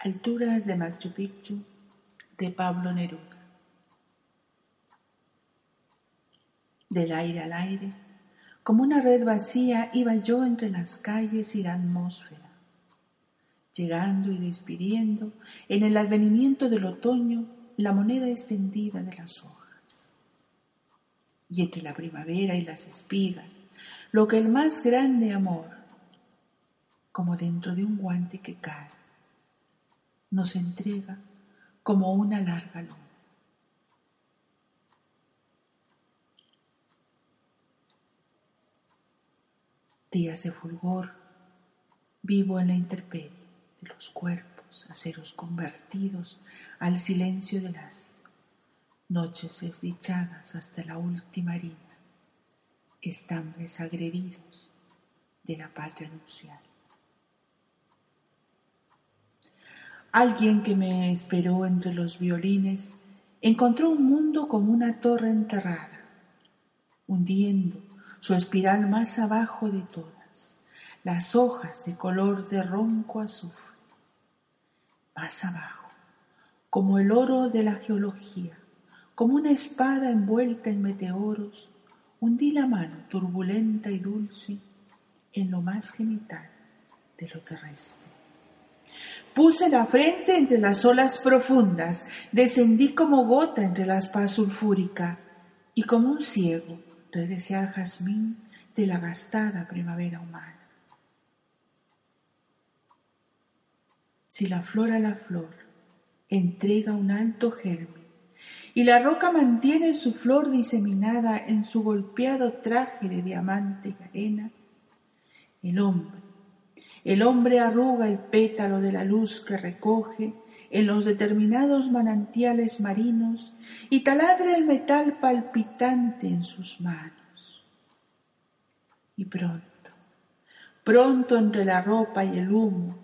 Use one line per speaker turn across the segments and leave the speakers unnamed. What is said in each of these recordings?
Alturas de Machu Picchu de Pablo Neruda. Del aire al aire, como una red vacía, iba yo entre las calles y la atmósfera, llegando y despidiendo en el advenimiento del otoño la moneda extendida de las hojas. Y entre la primavera y las espigas, lo que el más grande amor, como dentro de un guante que cae, nos entrega como una larga luna. Días de fulgor, vivo en la intemperie de los cuerpos, aceros convertidos al silencio del ácido, noches desdichadas hasta la última harina, estambres agredidos de la patria nupcial. Alguien que me esperó entre los violines encontró un mundo como una torre enterrada, hundiendo su espiral más abajo de todas, las hojas de color de ronco azufre. Más abajo, como el oro de la geología, como una espada envuelta en meteoros, hundí la mano turbulenta y dulce en lo más genital de lo terrestre. Puse la frente entre las olas profundas, descendí como gota entre la paz sulfúrica, y como un ciego regresé al jazmín de la gastada primavera humana. Si la flor a la flor entrega un alto germen, y la roca mantiene su flor diseminada en su golpeado traje de diamante y arena, el hombre el hombre arruga el pétalo de la luz que recoge en los determinados manantiales marinos y taladra el metal palpitante en sus manos. Y pronto, pronto entre la ropa y el humo,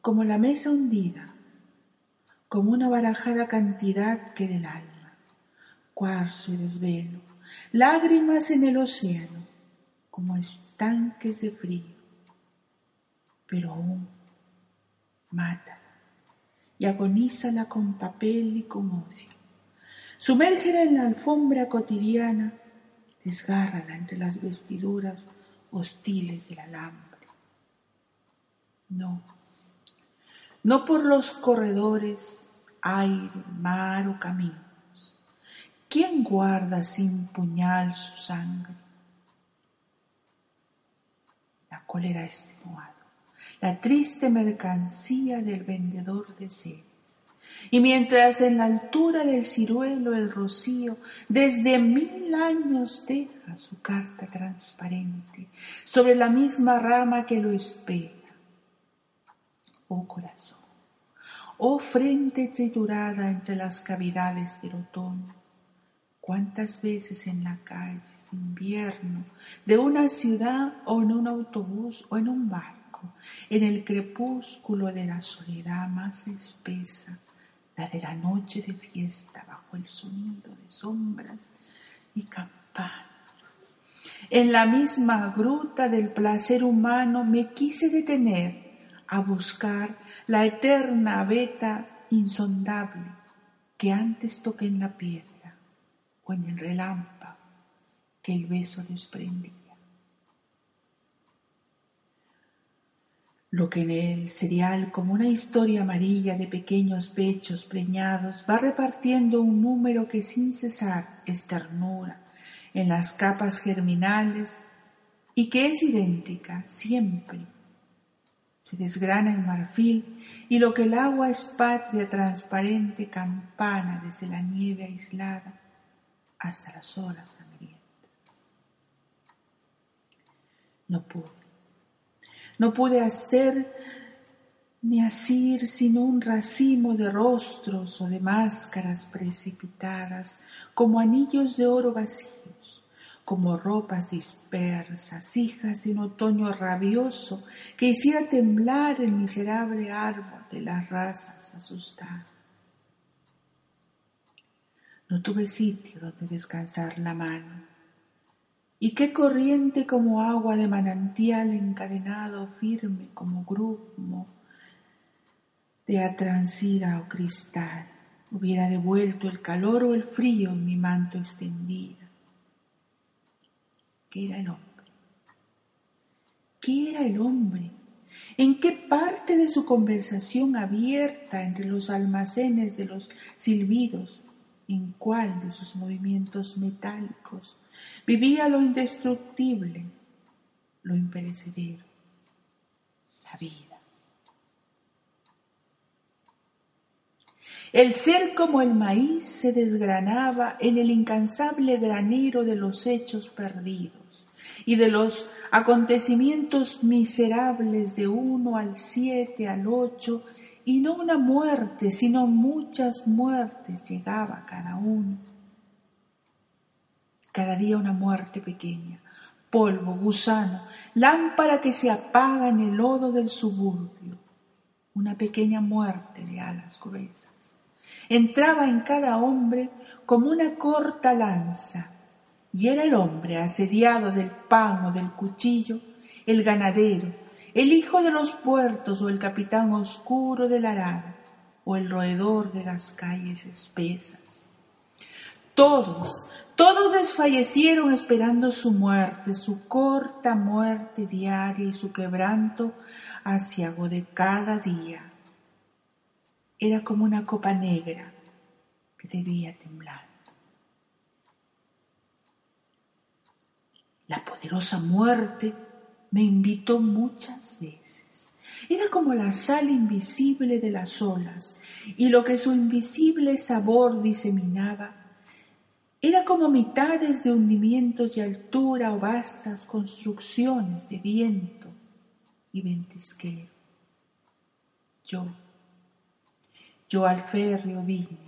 como la mesa hundida, como una barajada cantidad que del alma, cuarzo y desvelo, lágrimas en el océano, como estanques de frío pero aún mata y agonízala con papel y con odio. Sumérgela en la alfombra cotidiana, desgárrala entre las vestiduras hostiles del alambre. No, no por los corredores, aire, mar o caminos. ¿Quién guarda sin puñal su sangre? La cólera extenuada la triste mercancía del vendedor de seres. Y mientras en la altura del ciruelo el rocío desde mil años deja su carta transparente sobre la misma rama que lo espera. Oh corazón, oh frente triturada entre las cavidades del otoño, cuántas veces en la calle de invierno de una ciudad o en un autobús o en un bar en el crepúsculo de la soledad más espesa, la de la noche de fiesta bajo el sonido de sombras y campanas. En la misma gruta del placer humano me quise detener a buscar la eterna veta insondable que antes toqué en la piedra o en el relámpago que el beso desprendía. Lo que en el cereal, como una historia amarilla de pequeños pechos preñados, va repartiendo un número que sin cesar es ternura en las capas germinales y que es idéntica siempre. Se desgrana en marfil y lo que el agua es patria transparente campana desde la nieve aislada hasta las horas hambrientas. No pude no pude hacer ni asir sino un racimo de rostros o de máscaras precipitadas, como anillos de oro vacíos, como ropas dispersas, hijas de un otoño rabioso que hiciera temblar el miserable árbol de las razas asustadas. No tuve sitio donde descansar la mano y qué corriente como agua de manantial encadenado firme como grumo de atrancida o cristal hubiera devuelto el calor o el frío en mi manto extendido. ¿Qué era el hombre? ¿Qué era el hombre? ¿En qué parte de su conversación abierta entre los almacenes de los silbidos, en cuál de sus movimientos metálicos vivía lo indestructible, lo imperecedero, la vida? El ser como el maíz se desgranaba en el incansable granero de los hechos perdidos y de los acontecimientos miserables de uno al siete al ocho, y no una muerte, sino muchas muertes llegaba cada uno. Cada día una muerte pequeña, polvo, gusano, lámpara que se apaga en el lodo del suburbio, una pequeña muerte de alas gruesas. Entraba en cada hombre como una corta lanza, y era el hombre asediado del pan o del cuchillo, el ganadero, el hijo de los puertos o el capitán oscuro del arado, o el roedor de las calles espesas. Todos, todos desfallecieron esperando su muerte, su corta muerte diaria y su quebranto asiago de cada día era como una copa negra que debía temblar. La poderosa muerte me invitó muchas veces. Era como la sal invisible de las olas, y lo que su invisible sabor diseminaba era como mitades de hundimientos y altura o vastas construcciones de viento y ventisquero. Yo yo al férreo vine,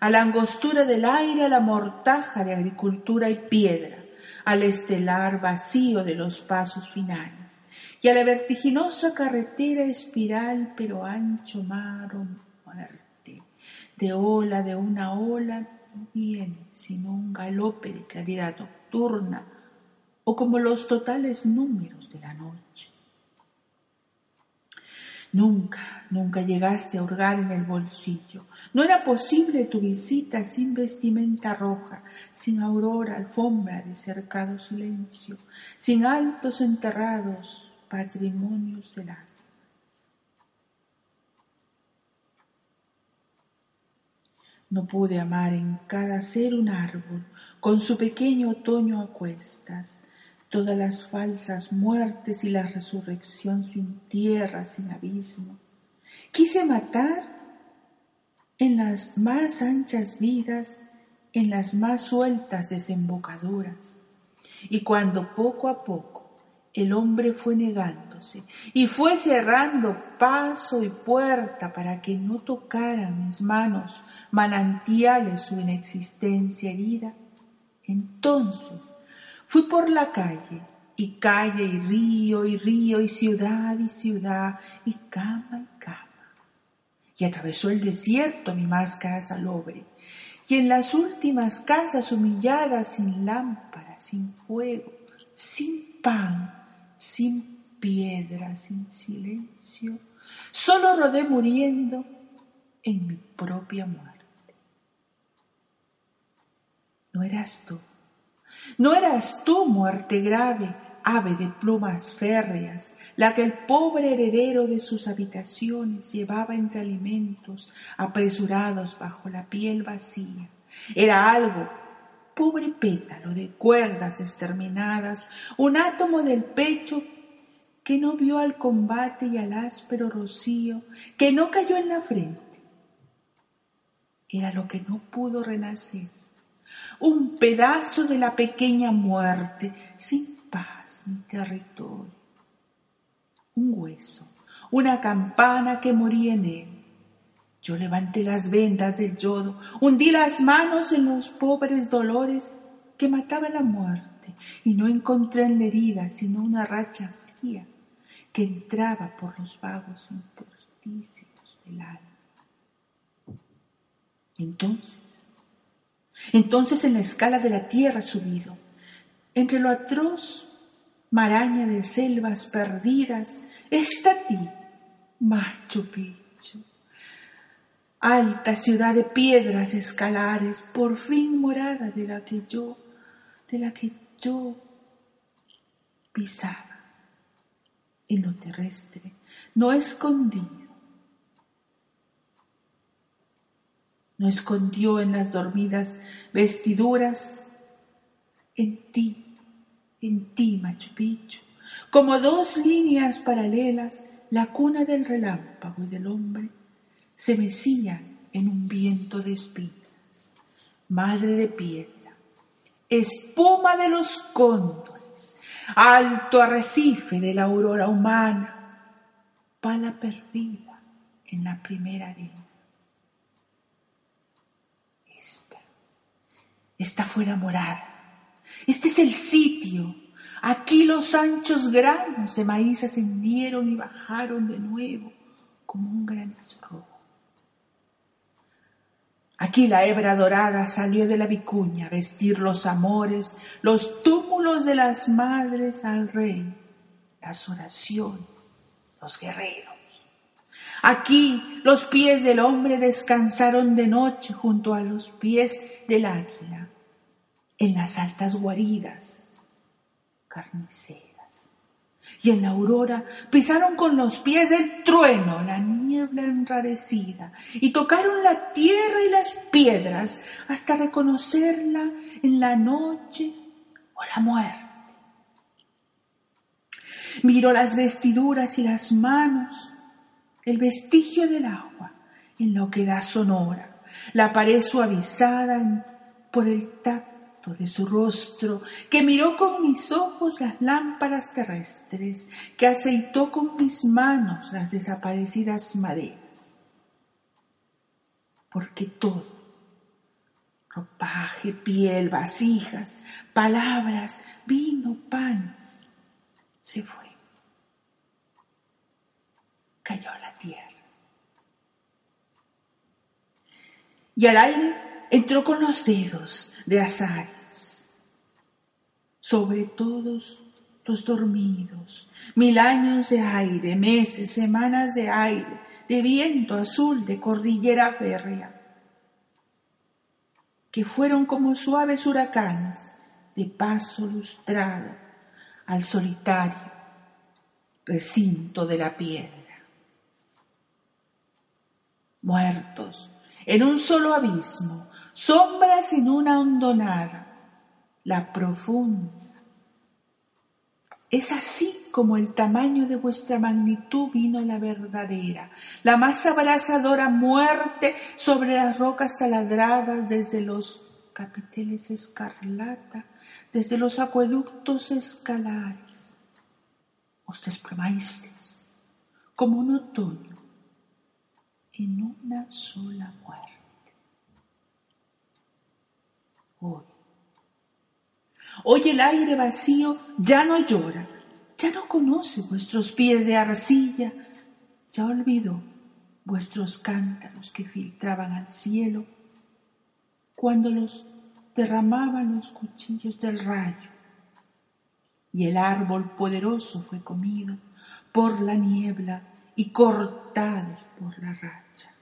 a la angostura del aire, a la mortaja de agricultura y piedra, al estelar vacío de los pasos finales, y a la vertiginosa carretera espiral pero ancho mar o muerte, de ola de una ola viene sino un galope de claridad nocturna, o como los totales números de la noche. Nunca, nunca llegaste a hurgar en el bolsillo. No era posible tu visita sin vestimenta roja, sin aurora, alfombra de cercado silencio, sin altos enterrados, patrimonios del alma. No pude amar en cada ser un árbol, con su pequeño otoño a cuestas, todas las falsas muertes y la resurrección sin tierra, sin abismo. Quise matar en las más anchas vidas, en las más sueltas desembocaduras. Y cuando poco a poco el hombre fue y fue cerrando paso y puerta para que no tocaran mis manos manantiales su inexistencia herida, entonces Fui por la calle, y calle y río y río y ciudad y ciudad y cama y cama. Y atravesó el desierto mi máscara salobre, y en las últimas casas humilladas sin lámpara, sin fuego, sin pan, sin piedra, sin silencio, solo rodé muriendo en mi propia muerte. No eras tú ¿No eras tú, muerte grave, ave de plumas férreas, la que el pobre heredero de sus habitaciones llevaba entre alimentos apresurados bajo la piel vacía? Era algo, pobre pétalo de cuerdas exterminadas, un átomo del pecho que no vio al combate y al áspero rocío, que no cayó en la frente. Era lo que no pudo renacer un pedazo de la pequeña muerte, sin paz ni territorio. Un hueso, una campana que moría en él. Yo levanté las vendas del yodo, hundí las manos en los pobres dolores que mataba la muerte y no encontré en la herida sino una racha fría que entraba por los vagos intersticios del alma. Entonces entonces en la escala de la tierra subido, entre lo atroz maraña de selvas perdidas, está ti, Machu Picchu, alta ciudad de piedras escalares, por fin morada de la que yo, de la que yo pisaba en lo terrestre, no escondido, no escondió en las dormidas vestiduras, en ti, en ti, Machu Picchu, como dos líneas paralelas, la cuna del relámpago y del hombre se mecía en un viento de espinas, madre de piedra, espuma de los cóndores, alto arrecife de la aurora humana, pala perdida en la primera arena. Esta, esta fue la morada, este es el sitio. Aquí los anchos granos de maíz ascendieron y bajaron de nuevo como un granizo rojo. Aquí la hebra dorada salió de la vicuña a vestir los amores, los túmulos de las madres al rey, las oraciones, los guerreros. Aquí los pies del hombre descansaron de noche junto a los pies del águila, en las altas guaridas carniceras y en la aurora pisaron con los pies del trueno la niebla enrarecida y tocaron la tierra y las piedras hasta reconocerla en la noche o la muerte. Miró las vestiduras y las manos, el vestigio del agua en lo que da sonora, la pared suavizada por el tacto de su rostro, que miró con mis ojos las lámparas terrestres, que aceitó con mis manos las desaparecidas maderas. Porque todo, ropaje, piel, vasijas, palabras, vino, panes, se fue. Cayó la tierra. Y al aire entró con los dedos de azar sobre todos los dormidos, mil años de aire, meses, semanas de aire, de viento azul, de cordillera férrea, que fueron como suaves huracanes de paso lustrado al solitario recinto de la piedra. Muertos en un solo abismo, sombras en una hondonada, la profunda. Es así como el tamaño de vuestra magnitud vino la verdadera, la más abrasadora muerte sobre las rocas taladradas desde los capiteles escarlata, desde los acueductos escalares. Os desplomasteis como un otoño en una sola muerte. Hoy Hoy el aire vacío ya no llora, ya no conoce vuestros pies de arcilla, ya olvidó vuestros cántaros que filtraban al cielo cuando los derramaban los cuchillos del rayo. Y el árbol poderoso fue comido por la niebla y cortado por la racha.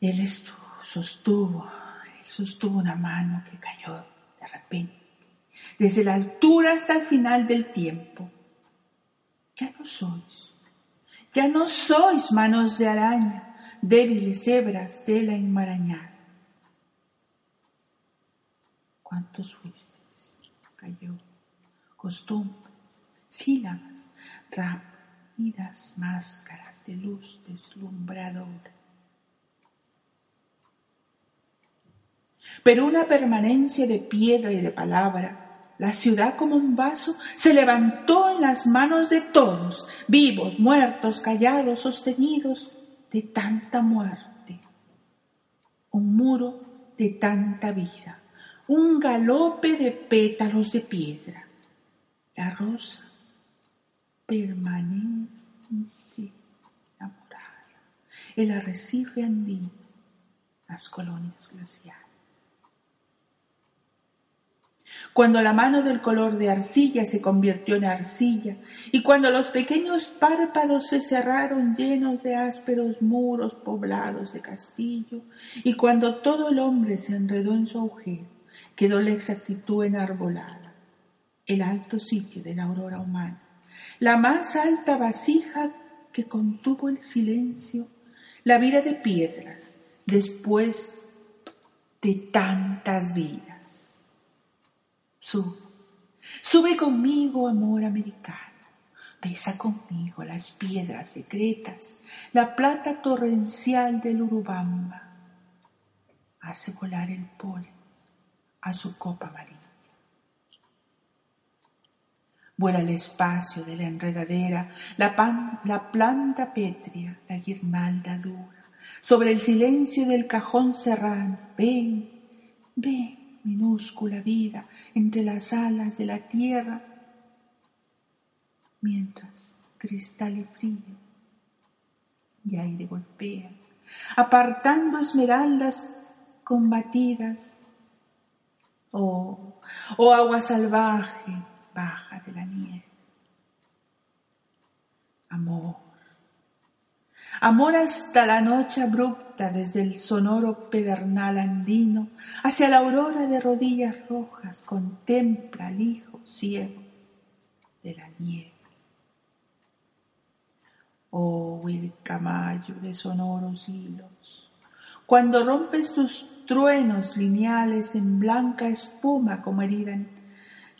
Él estuvo, sostuvo sostuvo una mano que cayó de repente, desde la altura hasta el final del tiempo. Ya no sois, ya no sois manos de araña, débiles hebras de la enmarañada. ¿Cuántos fuisteis? Cayó, costumbres, sílabas, rápidas máscaras de luz deslumbradora pero una permanencia de piedra y de palabra. La ciudad como un vaso se levantó en las manos de todos, vivos, muertos, callados, sostenidos de tanta muerte. Un muro de tanta vida, un galope de pétalos de piedra. La rosa permanece enamorada. El arrecife andino, las colonias glaciares. Cuando la mano del color de arcilla se convirtió en arcilla, y cuando los pequeños párpados se cerraron llenos de ásperos muros poblados de castillo, y cuando todo el hombre se enredó en su agujero, quedó la exactitud enarbolada, el alto sitio de la aurora humana, la más alta vasija que contuvo el silencio, la vida de piedras, después de tantas vidas. Sube, sube conmigo, amor americano. Besa conmigo las piedras secretas, la plata torrencial del Urubamba. Hace volar el polen a su copa amarilla. Vuela al espacio de la enredadera, la, la planta pétrea, la guirnalda dura sobre el silencio del cajón serrano. Ven, ven, minúscula vida, entre las alas de la tierra, mientras cristal y frío y aire golpea, apartando esmeraldas combatidas. Oh, oh agua salvaje, baja de la nieve. Amor, Amor hasta la noche abrupta desde el sonoro pedernal andino hacia la aurora de rodillas rojas contempla al hijo ciego de la nieve. Oh Wilcamayo de sonoros hilos, cuando rompes tus truenos lineales en blanca espuma como herida en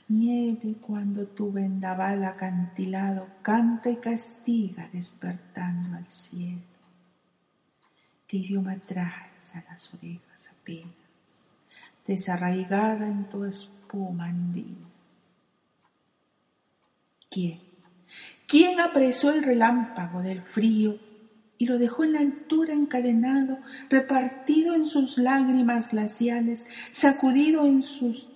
Nieve cuando tu vendaval acantilado canta y castiga despertando al cielo. ¿Qué idioma traes a las orejas apenas, desarraigada en tu espuma andina? ¿Quién? ¿Quién apresó el relámpago del frío y lo dejó en la altura encadenado, repartido en sus lágrimas glaciales, sacudido en sus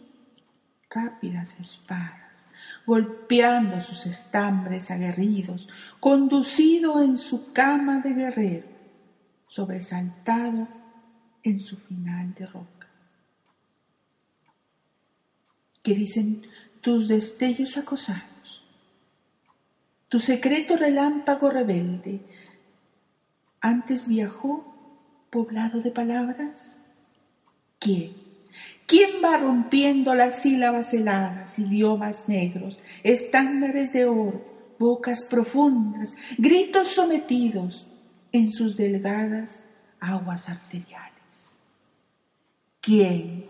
rápidas espadas, golpeando sus estambres aguerridos, conducido en su cama de guerrero, sobresaltado en su final de roca. ¿Qué dicen tus destellos acosados? Tu secreto relámpago rebelde, antes viajó poblado de palabras. ¿Quién? ¿Quién va rompiendo las sílabas heladas, idiomas negros, estándares de oro, bocas profundas, gritos sometidos en sus delgadas aguas arteriales? ¿Quién?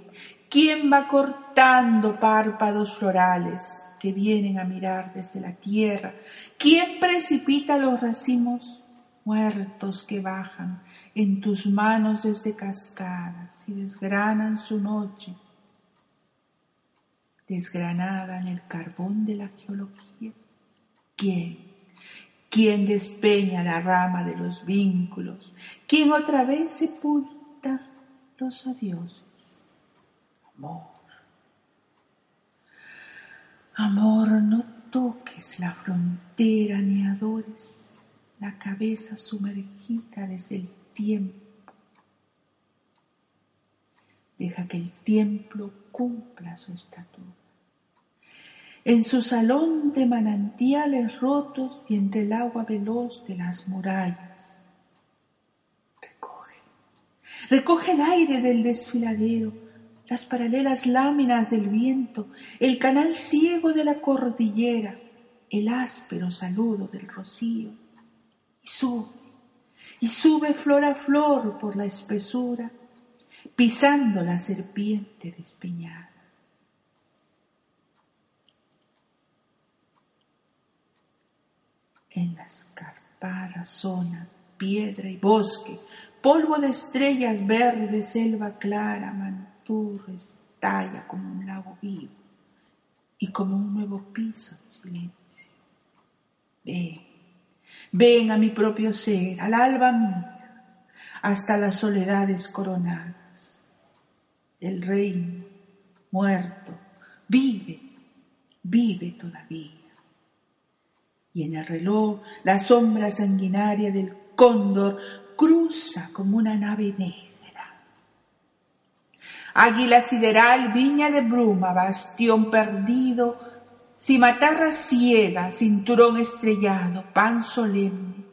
¿Quién va cortando párpados florales que vienen a mirar desde la tierra? ¿Quién precipita los racimos muertos que bajan en tus manos desde cascadas y desgranan su noche, desgranada en el carbón de la geología. ¿Quién? ¿Quién despeña la rama de los vínculos? ¿Quién otra vez sepulta los adioses? Amor. Amor, no toques la frontera ni adores la cabeza sumergida desde el tiempo. Deja que el templo cumpla su estatura. En su salón de manantiales rotos y entre el agua veloz de las murallas. Recoge, recoge el aire del desfiladero, las paralelas láminas del viento, el canal ciego de la cordillera, el áspero saludo del rocío y sube, y sube flor a flor por la espesura, pisando la serpiente despeñada. En la escarpada zona, piedra y bosque, polvo de estrellas verdes, selva clara, manturra, estalla como un lago vivo y como un nuevo piso de silencio. Ven, Ven a mi propio ser, al alba mía, hasta las soledades coronadas. El reino muerto vive, vive todavía. Y en el reloj la sombra sanguinaria del cóndor cruza como una nave negra. Águila sideral, viña de bruma, bastión perdido, cimatarra ciega, cinturón estrellado, pan solemne,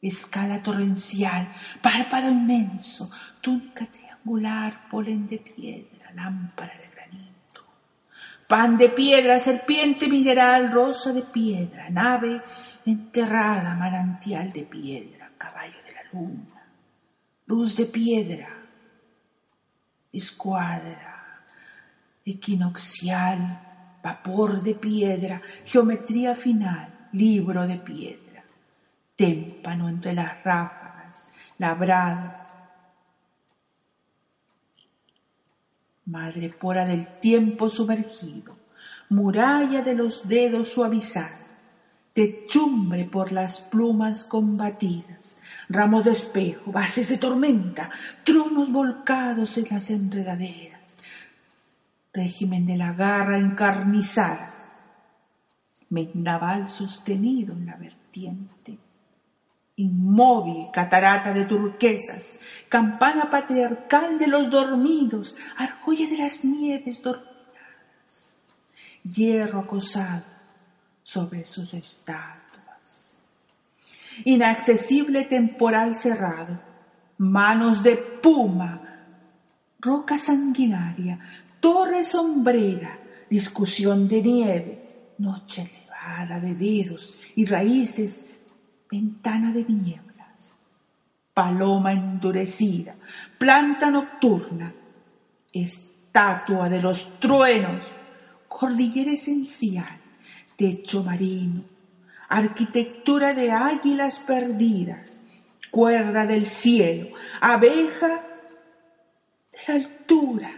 escala torrencial, párpado inmenso, túnica triangular, polen de piedra, lámpara de pan de piedra, serpiente mineral, rosa de piedra, nave enterrada, manantial de piedra, caballo de la luna, luz de piedra, escuadra, equinoccial, vapor de piedra, geometría final, libro de piedra, témpano entre las ráfagas, labrado, madre pora del tiempo sumergido, muralla de los dedos suavizada, techumbre por las plumas combatidas, ramos de espejo, bases de tormenta, tronos volcados en las enredaderas, régimen de la garra encarnizada, mendaval sostenido en la vertiente, inmóvil catarata de turquesas, campana patriarcal de los dormidos, argolla de las nieves dormidas, hierro acosado sobre sus estatuas. Inaccesible temporal cerrado, manos de puma, roca sanguinaria, torre sombrera, discusión de nieve, noche elevada de dedos y raíces, ventana de nieblas, paloma endurecida, planta nocturna, estatua de los truenos, cordillera esencial, techo marino, arquitectura de águilas perdidas, cuerda del cielo, abeja de la altura,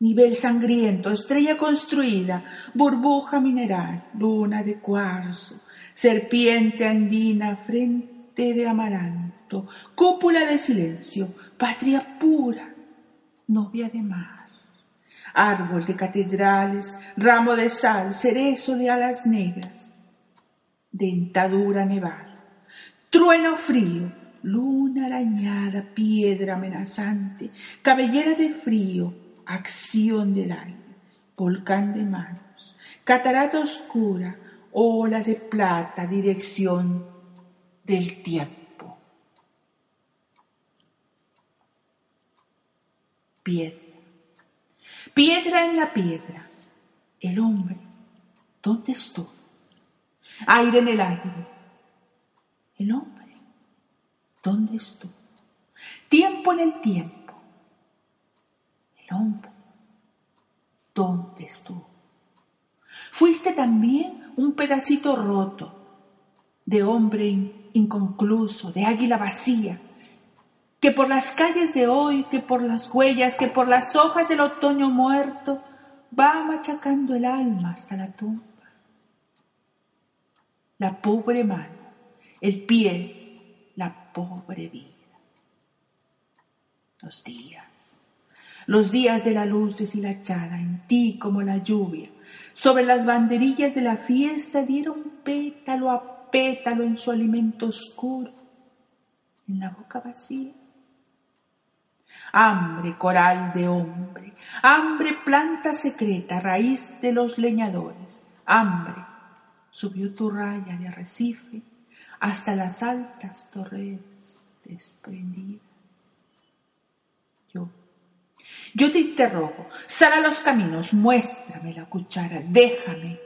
nivel sangriento, estrella construida, burbuja mineral, luna de cuarzo, serpiente andina, frente de amaranto, cúpula de silencio, patria pura, novia de mar. Árbol de catedrales, ramo de sal, cerezo de alas negras, dentadura nevada, trueno frío, luna arañada, piedra amenazante, cabellera de frío, acción del aire, volcán de manos, catarata oscura, ola de plata, dirección del tiempo. Piedra. Piedra en la piedra. El hombre, ¿dónde estuvo? Aire en el aire. El hombre, ¿dónde estuvo? Tiempo en el tiempo. El hombre, ¿dónde estuvo? Fuiste también un pedacito roto de hombre inconcluso, de águila vacía, que por las calles de hoy, que por las huellas, que por las hojas del otoño muerto, va machacando el alma hasta la tumba. La pobre mano, el pie, la pobre vida. Los días, los días de la luz deshilachada en ti como la lluvia, sobre las banderillas de la fiesta dieron pétalo a pétalo en su alimento oscuro, en la boca vacía. Hambre, coral de hombre, hambre, planta secreta, raíz de los leñadores, hambre, subió tu raya de arrecife hasta las altas torres desprendidas. Yo, yo te interrogo, sal a los caminos, muéstrame la cuchara, déjame.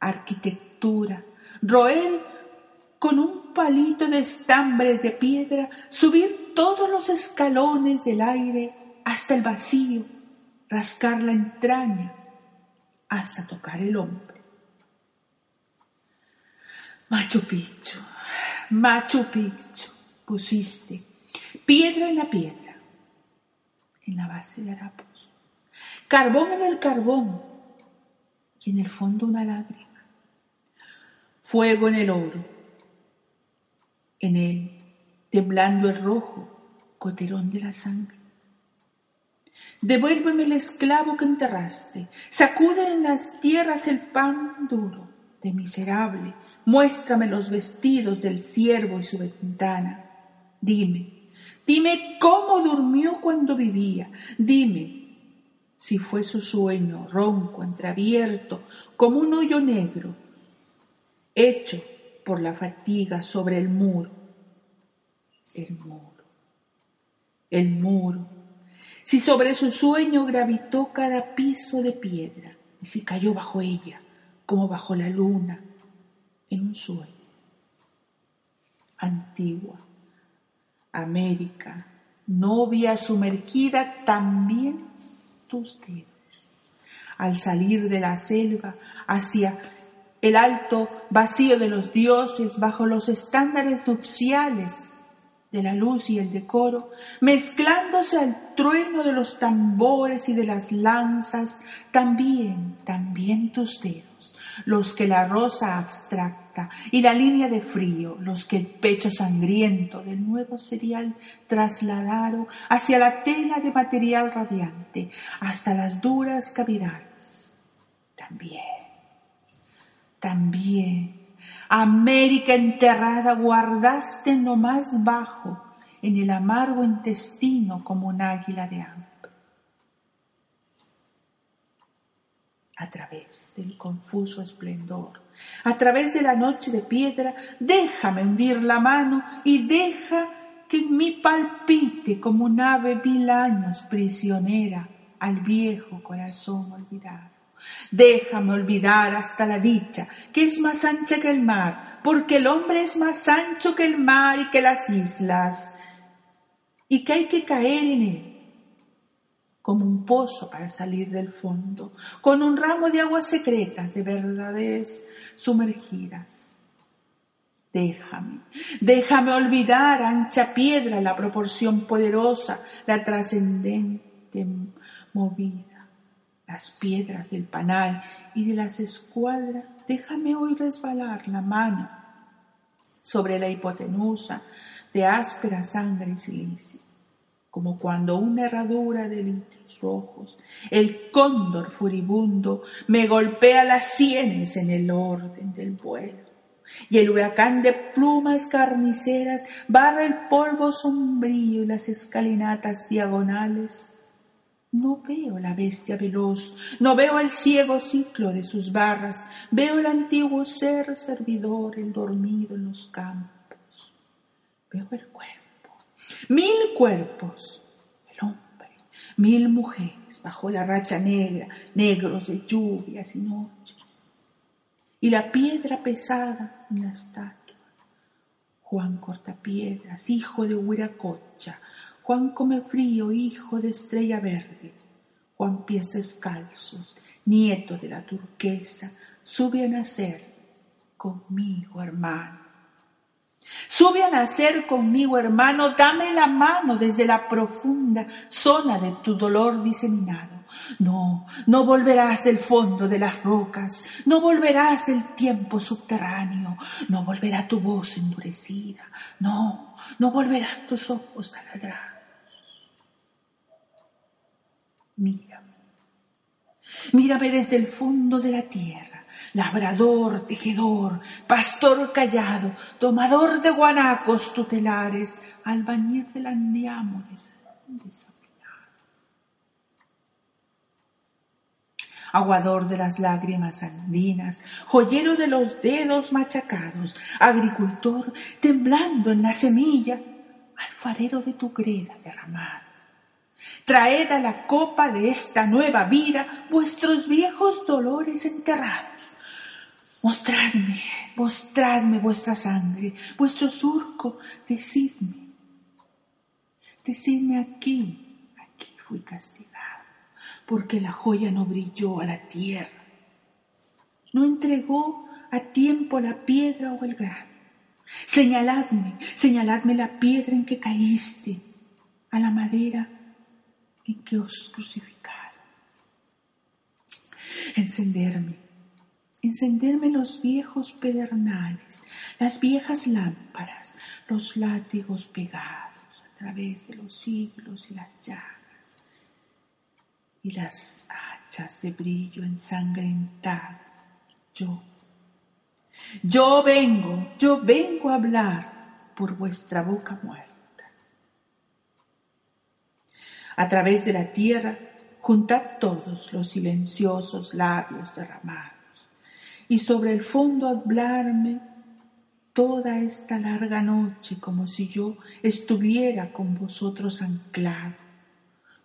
Arquitectura, roer con un palito de estambres de piedra, subir todos los escalones del aire hasta el vacío, rascar la entraña hasta tocar el hombre. Machu Picchu, Machu Picchu, pusiste piedra en la piedra, en la base de harapos, carbón en el carbón y en el fondo una lágrima, fuego en el oro en él, temblando el rojo, coterón de la sangre. Devuélveme el esclavo que enterraste, sacude en las tierras el pan duro de miserable, muéstrame los vestidos del siervo y su ventana. Dime, Dime cómo durmió cuando vivía. Dime si fue su sueño ronco, entreabierto, como un hoyo negro, hecho por la fatiga sobre el muro. El muro. El muro. Si sobre su sueño gravitó cada piso de piedra, y si cayó bajo ella, como bajo la luna, en un sueño. Antigua, América, novia sumergida también tus dedos. Al salir de la selva hacia el alto vacío de los dioses, bajo los estándares nupciales de la luz y el decoro, mezclándose al trueno de los tambores y de las lanzas, también, también tus dedos, los que la rosa abstracta y la línea de frío, los que el pecho sangriento del nuevo cereal trasladaron hacia la tela de material radiante, hasta las duras cavidades. También, también América enterrada guardaste en lo más bajo, en el amargo intestino como un águila de hambre. A través del confuso esplendor, a través de la noche de piedra, déjame hundir la mano y deja que en mí palpite como un ave mil años prisionera al viejo corazón olvidado. Déjame olvidar hasta la dicha, que es más ancha que el mar, porque el hombre es más ancho que el mar y que las islas, y que hay que caer en él como un pozo para salir del fondo, con un ramo de aguas secretas, de verdades sumergidas. Déjame, déjame olvidar, ancha piedra, la proporción poderosa, la trascendente movida las piedras del panal y de las escuadras, déjame hoy resbalar la mano sobre la hipotenusa de áspera sangre y silicio, como cuando una herradura de litros rojos, el cóndor furibundo me golpea las sienes en el orden del vuelo, y el huracán de plumas carniceras barra el polvo sombrío y las escalinatas diagonales no veo la bestia veloz, no veo el ciego ciclo de sus barras, veo el antiguo ser servidor, el dormido en los campos. Veo el cuerpo, mil cuerpos, el hombre, mil mujeres bajo la racha negra, negros de lluvias y noches. Y la piedra pesada en la estatua. Juan Cortapiedras, hijo de Huiracocha, Juan come frío, hijo de estrella verde. Juan pies descalzos, nieto de la turquesa, sube a nacer conmigo, hermano. Sube a nacer conmigo, hermano, dame la mano desde la profunda zona de tu dolor diseminado. No, no volverás del fondo de las rocas, no volverás del tiempo subterráneo, no volverá tu voz endurecida, no, no volverán tus ojos taladrados. Mírame. Mírame desde el fondo de la tierra, labrador, tejedor, pastor callado, tomador de guanacos tutelares, albañil del andiamo desafinado. Aguador de las lágrimas andinas, joyero de los dedos machacados, agricultor temblando en la semilla, alfarero de tu greda derramada Traed a la copa de esta nueva vida vuestros viejos dolores enterrados. Mostradme, mostradme vuestra sangre, vuestro surco, decidme. Decidme aquí, aquí fui castigado, porque la joya no brilló a la tierra, no entregó a tiempo la piedra o el grano. Señaladme, señaladme la piedra en que caíste, a la madera en que os crucificaron. Encenderme, encenderme los viejos pedernales, las viejas lámparas, los látigos pegados a través de los siglos y las llagas, y las hachas de brillo ensangrentado. Yo, yo vengo, yo vengo a hablar por vuestra boca muerta. A través de la tierra, juntad todos los silenciosos labios derramados. Y sobre el fondo hablarme toda esta larga noche como si yo estuviera con vosotros anclado.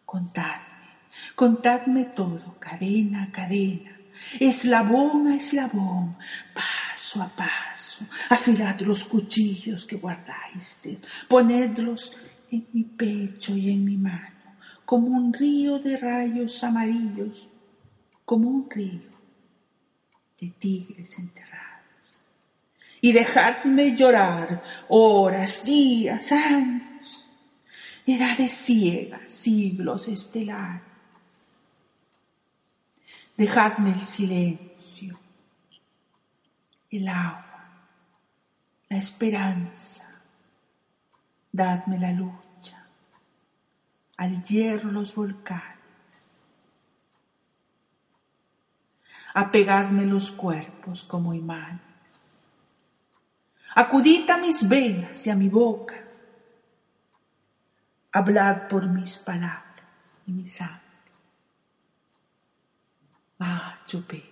Contadme, contadme todo, cadena a cadena, eslabón a eslabón, paso a paso, afilad los cuchillos que guardáis, ponedlos en mi pecho y en mi mano, como un río de rayos amarillos, como un río de tigres enterrados. Y dejadme llorar horas, días, años, edades ciegas, siglos estelares. Dejadme el silencio, el agua, la esperanza, dadme la lucha, al hierro los volcanes. Apegadme los cuerpos como imanes. Acudid a mis venas y a mi boca. Hablad por mis palabras y mi sangre. Machu Picchu.